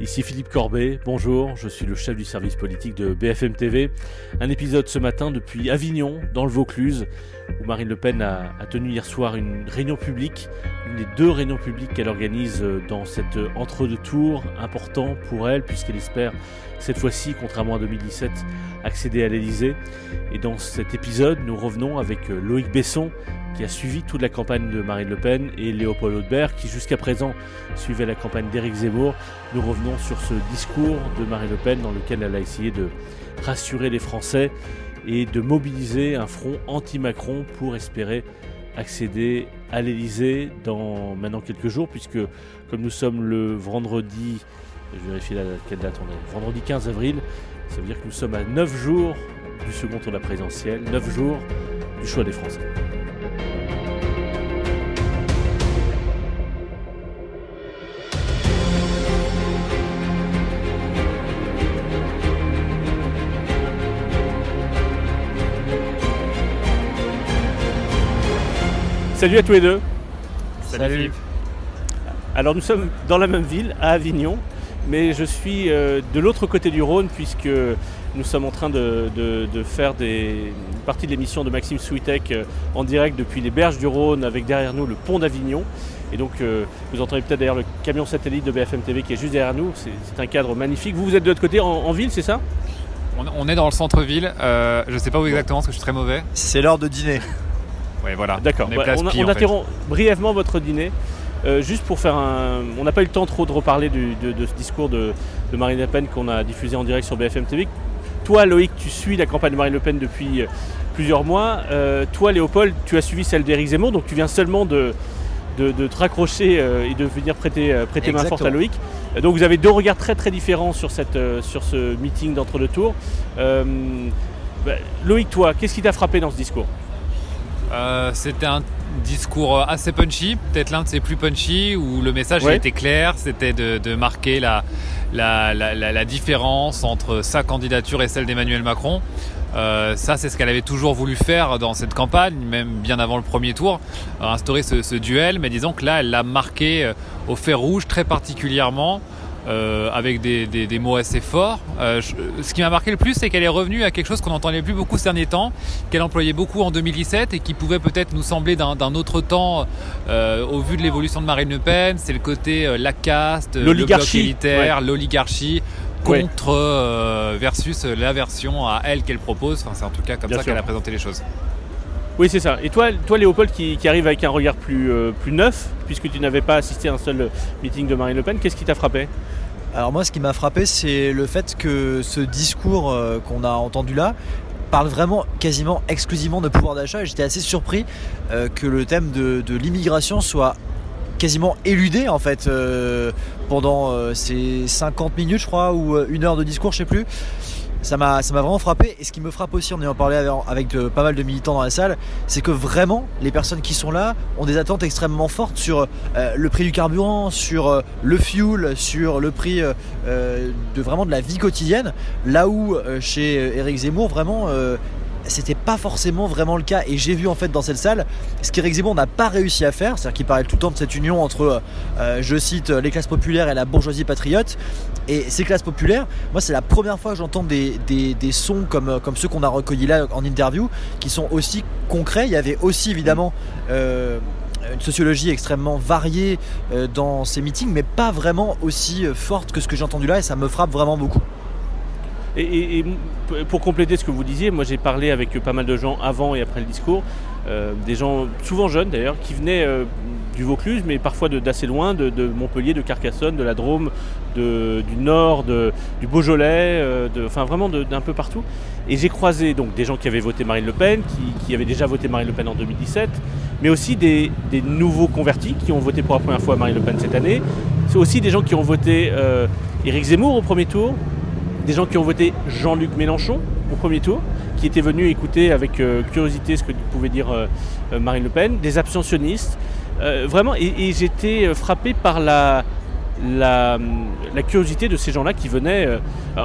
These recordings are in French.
Ici Philippe Corbet, bonjour, je suis le chef du service politique de BFM TV. Un épisode ce matin depuis Avignon, dans le Vaucluse, où Marine Le Pen a, tenu hier soir une réunion publique, une des deux réunions publiques qu'elle organise dans cet entre-deux tours important pour elle, puisqu'elle espère cette fois-ci, contrairement à 2017, accéder à l'Elysée. Et dans cet épisode, nous revenons avec Loïc Besson, qui a suivi toute la campagne de Marine Le Pen, et Léopold Audebert, qui jusqu'à présent suivait la campagne d'Éric Zemmour. Nous revenons sur ce discours de Marine Le Pen dans lequel elle a essayé de rassurer les Français et de mobiliser un front anti-Macron pour espérer accéder à l'Elysée dans maintenant quelques jours, puisque comme nous sommes le vendredi, je vérifie la, date on est, vendredi 15 avril, ça veut dire que nous sommes à 9 jours du second tour de la présidentielle, 9 jours du choix des Français. Salut à tous les deux. Salut, Philippe. Alors nous sommes dans la même ville, à Avignon, mais je suis euh, de l'autre côté du Rhône puisque nous sommes en train de, faire des, une partie de l'émission de Maxime Switek euh, en direct depuis les berges du Rhône avec derrière nous le pont d'Avignon. Et donc euh, vous entendez peut-être d'ailleurs le camion satellite de BFM TV qui est juste derrière nous. C'est un cadre magnifique. Vous, vous êtes de l'autre côté en, ville, c'est ça? On, est dans le centre-ville. je ne sais pas où exactement parce que je suis très mauvais. C'est l'heure de dîner. Oui, voilà. D'accord. On, interrompt brièvement votre dîner. Euh, juste pour faire un. On n'a pas eu le temps trop de reparler de, ce discours de, Marine Le Pen qu'on a diffusé en direct sur BFM TV. Toi, Loïc, tu suis la campagne de Marine Le Pen depuis euh, plusieurs mois. Euh, toi, Léopold, tu as suivi celle d'Éric Zemmour, donc tu viens seulement de, de, te raccrocher et de venir prêter, prêter main forte à Loïc. Donc vous avez deux regards très très différents sur, cette, sur ce meeting d'entre-deux tours. Bah, Loïc, toi, qu'est-ce qui t'a frappé dans ce discours? Euh, c'était un discours assez punchy, peut-être l'un de ses plus punchy, où le message était clair, c'était de, marquer la, la, différence entre sa candidature et celle d'Emmanuel Macron. Euh, ça, c'est ce qu'elle avait toujours voulu faire dans cette campagne, même bien avant le premier tour, instaurer ce, ce duel. Mais disons que là, elle l'a marqué euh, au fer rouge très particulièrement. Euh, avec des, mots assez forts. Euh, ce qui m'a marqué le plus, c'est qu'elle est revenue à quelque chose qu'on n'entendait plus beaucoup ces derniers temps, qu'elle employait beaucoup en 2017 et qui pouvait peut-être nous sembler d'un autre temps euh, au vu de l'évolution de Marine Le Pen. C'est le côté la caste, bloc élitaire, l'oligarchie contre versus la version à elle qu'elle propose. Enfin, c'est en tout cas comme ça qu'elle a présenté les choses. Oui, c'est ça. Et toi, toi Léopold, qui, arrive avec un regard plus, euh, plus neuf, puisque tu n'avais pas assisté à un seul meeting de Marine Le Pen, qu'est-ce qui t'a frappé? Alors moi, ce qui m'a frappé, c'est le fait que ce discours euh, qu'on a entendu là parle vraiment quasiment exclusivement de pouvoir d'achat. J'étais assez surpris euh, que le thème de, l'immigration soit quasiment éludé en fait pendant ces 50 minutes je crois ou une heure de discours je sais plus ça m'a vraiment frappé. Et ce qui me frappe aussi en ayant parlé avec, pas mal de militants dans la salle c'est que vraiment les personnes qui sont là ont des attentes extrêmement fortes sur euh, le prix du carburant sur euh, le fuel sur le prix euh, de vraiment de la vie quotidienne. Là où chez Eric Zemmour vraiment c'était pas forcément vraiment le cas et j'ai vu en fait dans cette salle ce qu'Éric Zemmour n'a pas réussi à faire, c'est-à-dire qu'il parlait tout le temps de cette union entre, euh, je cite, les classes populaires et la bourgeoisie patriote. Et ces classes populaires, moi c'est la première fois que j'entends des, sons comme, ceux qu'on a recueillis là en interview qui sont aussi concrets. Il y avait aussi évidemment euh, une sociologie extrêmement variée euh, dans ces meetings, mais pas vraiment aussi forte que ce que j'ai entendu là et ça me frappe vraiment beaucoup. Et, pour compléter ce que vous disiez, moi j'ai parlé avec pas mal de gens avant et après le discours, euh, des gens souvent jeunes d'ailleurs, qui venaient euh, du Vaucluse, mais parfois d'assez loin, de, Montpellier, de Carcassonne, de la Drôme, du Nord, du Beaujolais, euh, enfin vraiment d'un peu partout. Et j'ai croisé donc des gens qui avaient voté Marine Le Pen, qui, avaient déjà voté Marine Le Pen en 2017, mais aussi des, nouveaux convertis qui ont voté pour la première fois Marine Le Pen cette année. C'est aussi des gens qui ont voté Éric Zemmour au premier tour, des gens qui ont voté Jean-Luc Mélenchon au premier tour, qui étaient venus écouter avec euh, curiosité ce que pouvait dire euh, euh, Marine Le Pen, des abstentionnistes. vraiment, et, j'étais frappé par la, curiosité de ces gens-là qui venaient.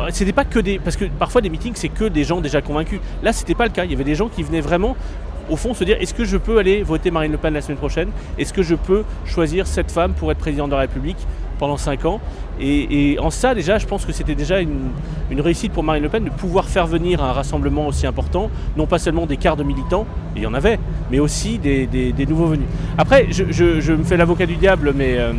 c'était pas que des. Parce que parfois des meetings, c'est que des gens déjà convaincus. Là, c'était pas le cas. Il y avait des gens qui venaient vraiment, au fond, se dire est-ce que je peux aller voter Marine Le Pen la semaine prochaine? Est-ce que je peux choisir cette femme pour être présidente de la République? Pendant 5 ans. Et, en ça, déjà, je pense que c'était déjà une, réussite pour Marine Le Pen de pouvoir faire venir un rassemblement aussi important, non pas seulement des quarts de militants, il y en avait, mais aussi des, nouveaux venus. Après, je, me fais l'avocat du diable, mais euh,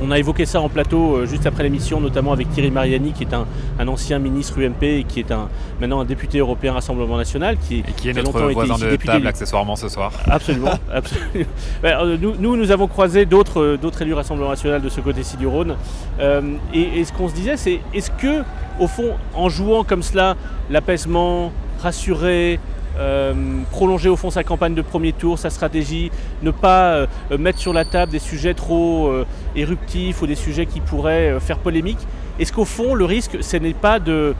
on a évoqué ça en plateau euh, juste après l'émission, notamment avec Thierry Mariani, qui est un, ancien ministre UMP et qui est un, maintenant un député européen Rassemblement National. Qui, et qui est notre voisin de table accessoirement ce soir. Absolument. absolument. Euh, nous, nous avons croisé d'autres, euh, d'autres élus Rassemblement National de ce côté-ci du Rhône. et, ce qu'on se disait, c'est est-ce que, au fond, en jouant comme cela, l'apaisement, rassurer, euh, prolonger au fond sa campagne de premier tour, sa stratégie, ne pas euh, mettre sur la table des sujets trop euh, éruptifs ou des sujets qui pourraient faire polémique. Est-ce qu'au fond, le risque, ce n'est pas de...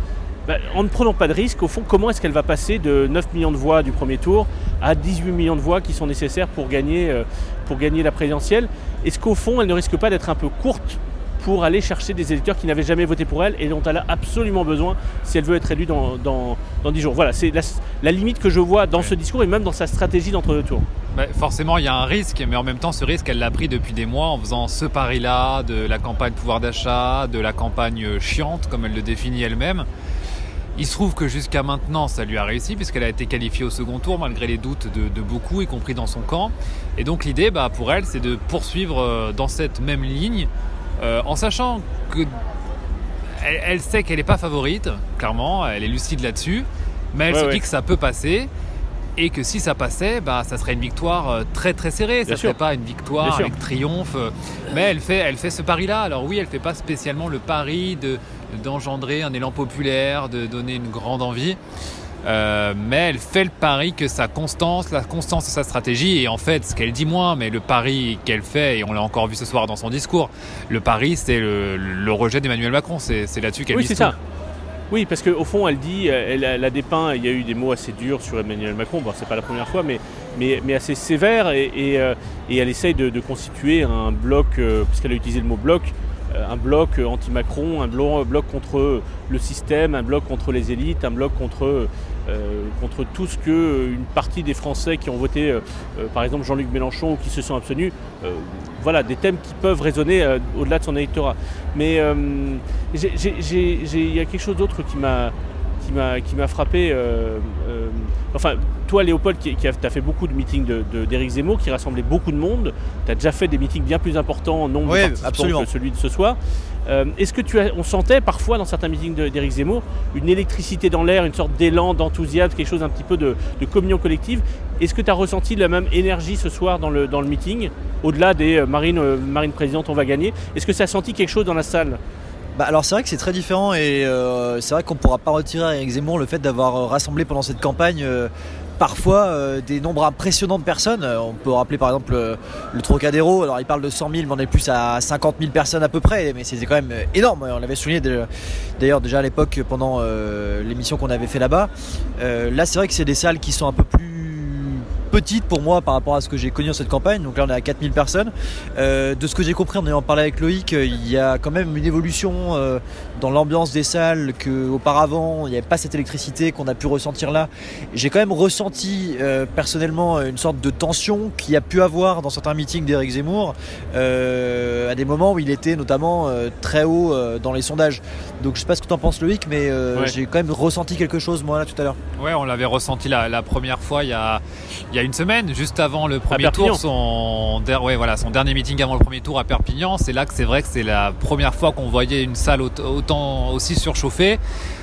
Bah, en ne prenant pas de risque, au fond, comment est-ce qu'elle va passer de 9 millions de voix du premier tour à 18 millions de voix qui sont nécessaires pour gagner, pour gagner la présidentielle? Est-ce qu'au fond, elle ne risque pas d'être un peu courte pour aller chercher des électeurs qui n'avaient jamais voté pour elle et dont elle a absolument besoin si elle veut être élue dans, dans, 10 jours. Voilà, c'est la, limite que je vois dans ce discours et même dans sa stratégie d'entre-deux tours. Bah, forcément, il y a un risque, mais en même temps, ce risque, elle l'a pris depuis des mois en faisant ce pari-là de la campagne pouvoir d'achat, de la campagne chiante, comme elle le définit elle-même. Il se trouve que jusqu'à maintenant, ça lui a réussi puisqu'elle a été qualifiée au second tour malgré les doutes de, beaucoup, y compris dans son camp. Et donc l'idée, bah, pour elle, c'est de poursuivre euh, dans cette même ligne euh, en sachant que elle, sait qu'elle n'est pas favorite, clairement, elle est lucide là-dessus, mais elle se dit que ça peut passer et que si ça passait, bah, ça serait une victoire euh, très très serrée. ça ne serait pas une victoire avec triomphe. Mais elle fait, elle fait ce pari-là. Alors oui, elle fait pas spécialement le pari de d'engendrer un élan populaire, de donner une grande envie. Euh, mais elle fait le pari que sa constance, la constance de sa stratégie, et en fait, ce qu'elle dit moins, mais le pari qu'elle fait, et on l'a encore vu ce soir dans son discours, le pari, c'est le, rejet d'Emmanuel Macron. C'est là-dessus qu'elle oui, c'est ça. Oui, parce qu'au fond, elle dit, elle, a dépeint, il y a eu des mots assez durs sur Emmanuel Macron, bon, c'est pas la première fois, mais, mais, mais assez sévères, et, et, euh, elle essaye de, constituer un bloc, euh, puisqu'elle a utilisé le mot bloc, un bloc anti-Macron, un bloc contre le système, un bloc contre les élites, un bloc contre euh, tout ce que euh, une partie des Français qui ont voté, euh, par exemple Jean-Luc Mélenchon ou qui se sont abstenus, voilà, des thèmes qui peuvent résonner au-delà de son électorat. Mais il y a quelque chose d'autre qui m'a frappé. Enfin, toi, Léopold, qui, qui as fait beaucoup de meetings d'Éric de, Zemmour, qui rassemblait beaucoup de monde, tu as déjà fait des meetings bien plus importants en nombre de participants que celui de ce soir. Euh, est-ce que tu as, on sentait parfois dans certains meetings d'Éric Zemmour une électricité dans l'air, une sorte d'élan, d'enthousiasme, quelque chose un petit peu de, communion collective? Est-ce que tu as ressenti la même énergie ce soir dans le, dans le meeting Au-delà des euh, marines, euh, marine présidente, on va gagner? Est-ce que ça a senti quelque chose dans la salle? Bah alors c'est vrai que c'est très différent et c'est vrai qu'on ne pourra pas retirer à Eric Zemmour le fait d'avoir rassemblé pendant cette campagne parfois euh, des nombres impressionnants de personnes. Euh, on peut rappeler par exemple euh, le Trocadéro, alors il parle de 100 000, mais on est plus à 50 000 personnes à peu près, mais c'était quand même énorme. On l'avait souligné d'ailleurs déjà à l'époque pendant l'émission qu'on avait fait là-bas. là c'est vrai que c'est des salles qui sont un peu plus petite pour moi par rapport à ce que j'ai connu dans cette campagne. Donc là, on est à 4000 personnes. Euh, de ce que j'ai compris en ayant parlé avec Loïc, euh, il y a quand même une évolution euh, dans l'ambiance des salles qu'auparavant, il n'y avait pas cette électricité qu'on a pu ressentir là. J'ai quand même ressenti personnellement une sorte de tension qu'il y a pu avoir dans certains meetings d'Éric Zemmour à des moments où il était notamment très haut dans les sondages. Donc je sais pas ce que tu en penses Loïc, mais j'ai quand même ressenti quelque chose moi là tout à l'heure. Ouais, on l'avait ressenti la, première fois il y a, il y a une semaine, juste avant le premier tour, son, ouais, voilà, son dernier meeting avant le premier tour à Perpignan. C'est là que c'est vrai que c'est la première fois qu'on voyait une salle autant aussi surchauffée.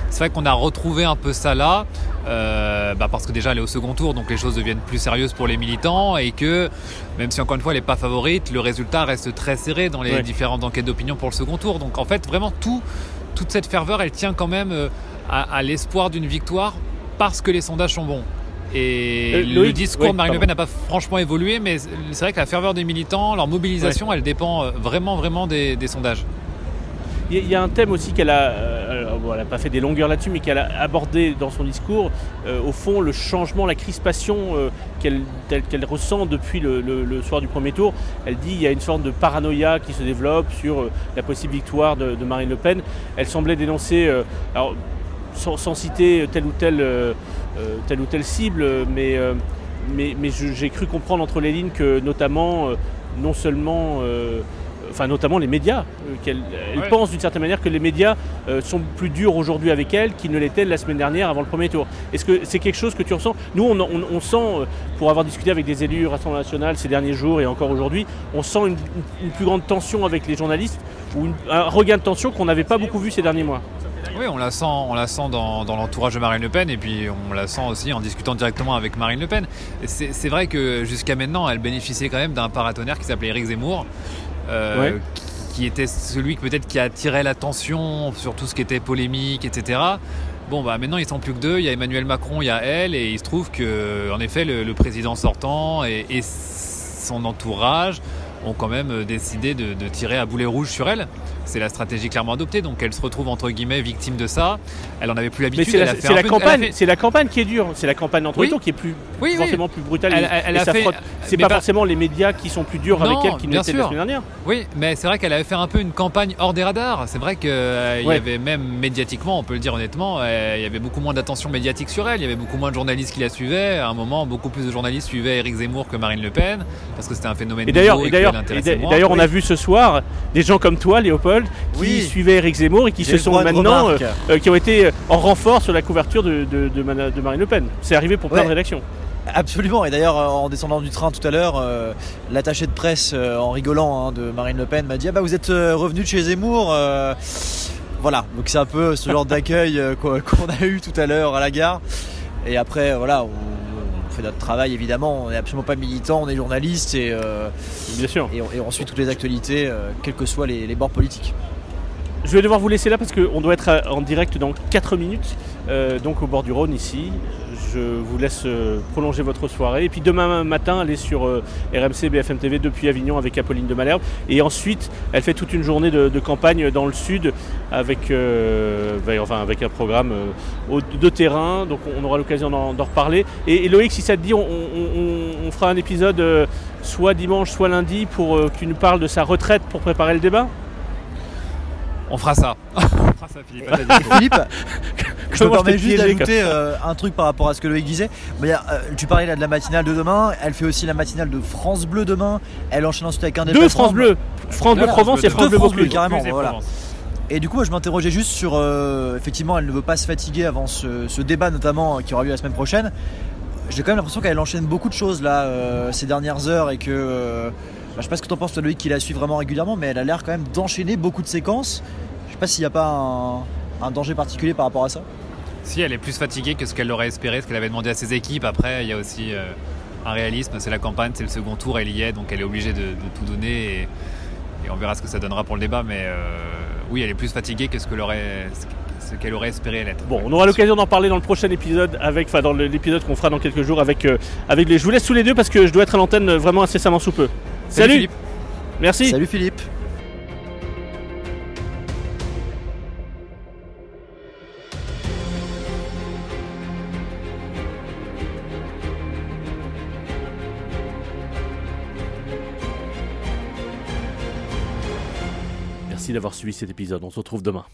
C'est vrai qu'on a retrouvé un peu ça là, euh, bah parce que déjà elle est au second tour, donc les choses deviennent plus sérieuses pour les militants et que même si encore une fois elle n'est pas favorite, le résultat reste très serré dans les différentes enquêtes d'opinion pour le second tour. Donc en fait vraiment tout, toute cette ferveur, elle tient quand même euh, à l'espoir d'une victoire parce que les sondages sont bons. Et euh, le discours de Marine Le Pen n'a pas franchement évolué, mais c'est vrai que la ferveur des militants, leur mobilisation, elle dépend euh, vraiment, vraiment des, sondages. Il y a un thème aussi qu'elle a, euh, elle n'a pas fait des longueurs là-dessus, mais qu'elle a abordé dans son discours, au fond, le changement, la crispation qu'elle, qu'elle ressent depuis le, soir du premier tour. Elle dit qu'il y a une sorte de paranoïa qui se développe sur la possible victoire de, Marine Le Pen. Elle semblait dénoncer, alors, sans, sans, citer tel ou tel euh, telle ou telle cible, mais, euh, mais, mais j'ai cru comprendre entre les lignes que notamment, euh, non seulement enfin notamment les médias, qu'elle elle pense d'une certaine manière que les médias sont plus durs aujourd'hui avec elle qu'ils ne l'étaient la semaine dernière avant le premier tour. Est-ce que c'est quelque chose que tu ressens? Nous, on, sent, pour avoir discuté avec des élus Rassemblement national ces derniers jours et encore aujourd'hui, on sent une, plus grande tension avec les journalistes ou un regain de tension qu'on n'avait pas beaucoup vu ces derniers mois. Oui, on la sent, on la sent dans, l'entourage de Marine Le Pen et puis on la sent aussi en discutant directement avec Marine Le Pen. C'est vrai que jusqu'à maintenant, elle bénéficiait quand même d'un paratonnerre qui s'appelait Éric Zemmour. Euh, qui, était celui peut-être qui attirait l'attention sur tout ce qui était polémique, etc. Bon, bah maintenant ils sont plus que deux. Il y a Emmanuel Macron, il y a elle, et il se trouve que, en effet, le, président sortant et, et, son entourage ont quand même décidé de, de tirer à boulet rouge sur elle c'est la stratégie clairement adoptée. Donc elle se retrouve entre guillemets victime de ça. Elle en avait plus l'habitude. C'est la, campagne, c'est la campagne qui est dure. C'est la campagne d'entre qui est plus forcément plus brutale. C'est pas, forcément les médias qui sont plus durs avec elle qui n'étaient la semaine dernière. Oui, mais c'est vrai qu'elle avait fait un peu une campagne hors des radars. C'est vrai qu'il euh, y avait même médiatiquement, on peut le dire honnêtement, euh, il y avait beaucoup moins d'attention médiatique sur elle. Il y avait beaucoup moins de journalistes qui la suivaient. À un moment, beaucoup plus de journalistes suivaient Éric Zemmour que Marine Le Pen parce que c'était un phénomène. Et d'ailleurs, d'ailleurs, on a vu ce soir des gens comme toi, Léopold qui suivaient Eric Zemmour et qui se sont maintenant euh, euh, qui ont été euh, en renfort sur la couverture de, de, Marine Le Pen. C'est arrivé pour plein de rédactions. Absolument, et d'ailleurs en descendant du train tout à l'heure, l'attaché de presse en rigolant hein, de Marine Le Pen m'a dit ah bah vous êtes revenu de chez Zemmour. voilà, donc c'est un peu ce genre d'accueil qu'on a eu tout à l'heure à la gare. Et après voilà, on, fait notre travail évidemment, on n'est absolument pas militant, on est journaliste et, euh, Bien sûr. Et, on, suit toutes les actualités, euh, quels que soient les, bords politiques. Je vais devoir vous laisser là parce qu'on doit être en direct dans 4 minutes, euh, donc au bord du Rhône ici je vous laisse euh, prolonger votre soirée. Et puis demain matin, elle est sur euh, RMC BFM TV depuis Avignon avec Apolline de Malherbe. Et ensuite, elle fait toute une journée de, campagne dans le sud avec, euh, ben, enfin, avec un programme de terrain. Donc on aura l'occasion d'en reparler. Et, Loïc, si ça te dit, on, on fera un épisode soit dimanche, soit lundi pour que tu nous parles de sa retraite pour préparer le débat? On fera ça. on fera ça, Philippe. Philippe, je me permets juste d'ajouter euh, un truc par rapport à ce que Loïc disait. Euh, tu parlais là de la matinale de demain. Elle fait aussi la matinale de France Bleu demain. Elle enchaîne ensuite avec un débat. Deux France Bleu. France Bleu Provence et France Bleu Vaucluse. Carrément, voilà. Et du coup, moi, je m'interrogeais juste sur. Euh, effectivement, elle ne veut pas se fatiguer avant ce, débat, notamment, qui aura lieu la semaine prochaine. J'ai quand même l'impression qu'elle enchaîne beaucoup de choses là ces dernières heures et que. Bah, je sais pas ce que tu en penses, Loïc, qui la suit vraiment régulièrement, mais elle a l'air quand même d'enchaîner beaucoup de séquences. Je sais pas s'il n'y a pas un danger particulier par rapport à ça. Si, elle est plus fatiguée que ce qu'elle aurait espéré, ce qu'elle avait demandé à ses équipes. Après, il y a aussi euh, un réalisme, c'est la campagne, c'est le second tour, elle y est, donc elle est obligée de, tout donner. Et, on verra ce que ça donnera pour le débat. Mais euh, oui, elle est plus fatiguée que ce qu'elle aurait, ce qu'elle aurait espéré l'être. Bon, on aura l'occasion d'en parler dans le prochain épisode, avec, enfin dans l'épisode qu'on fera dans quelques jours avec, euh, avec les. Je vous laisse tous les deux parce que je dois être à l'antenne vraiment incessamment sous peu. Salut, Salut Philippe. Merci. Salut Philippe. D'avoir suivi cet épisode. On se retrouve demain.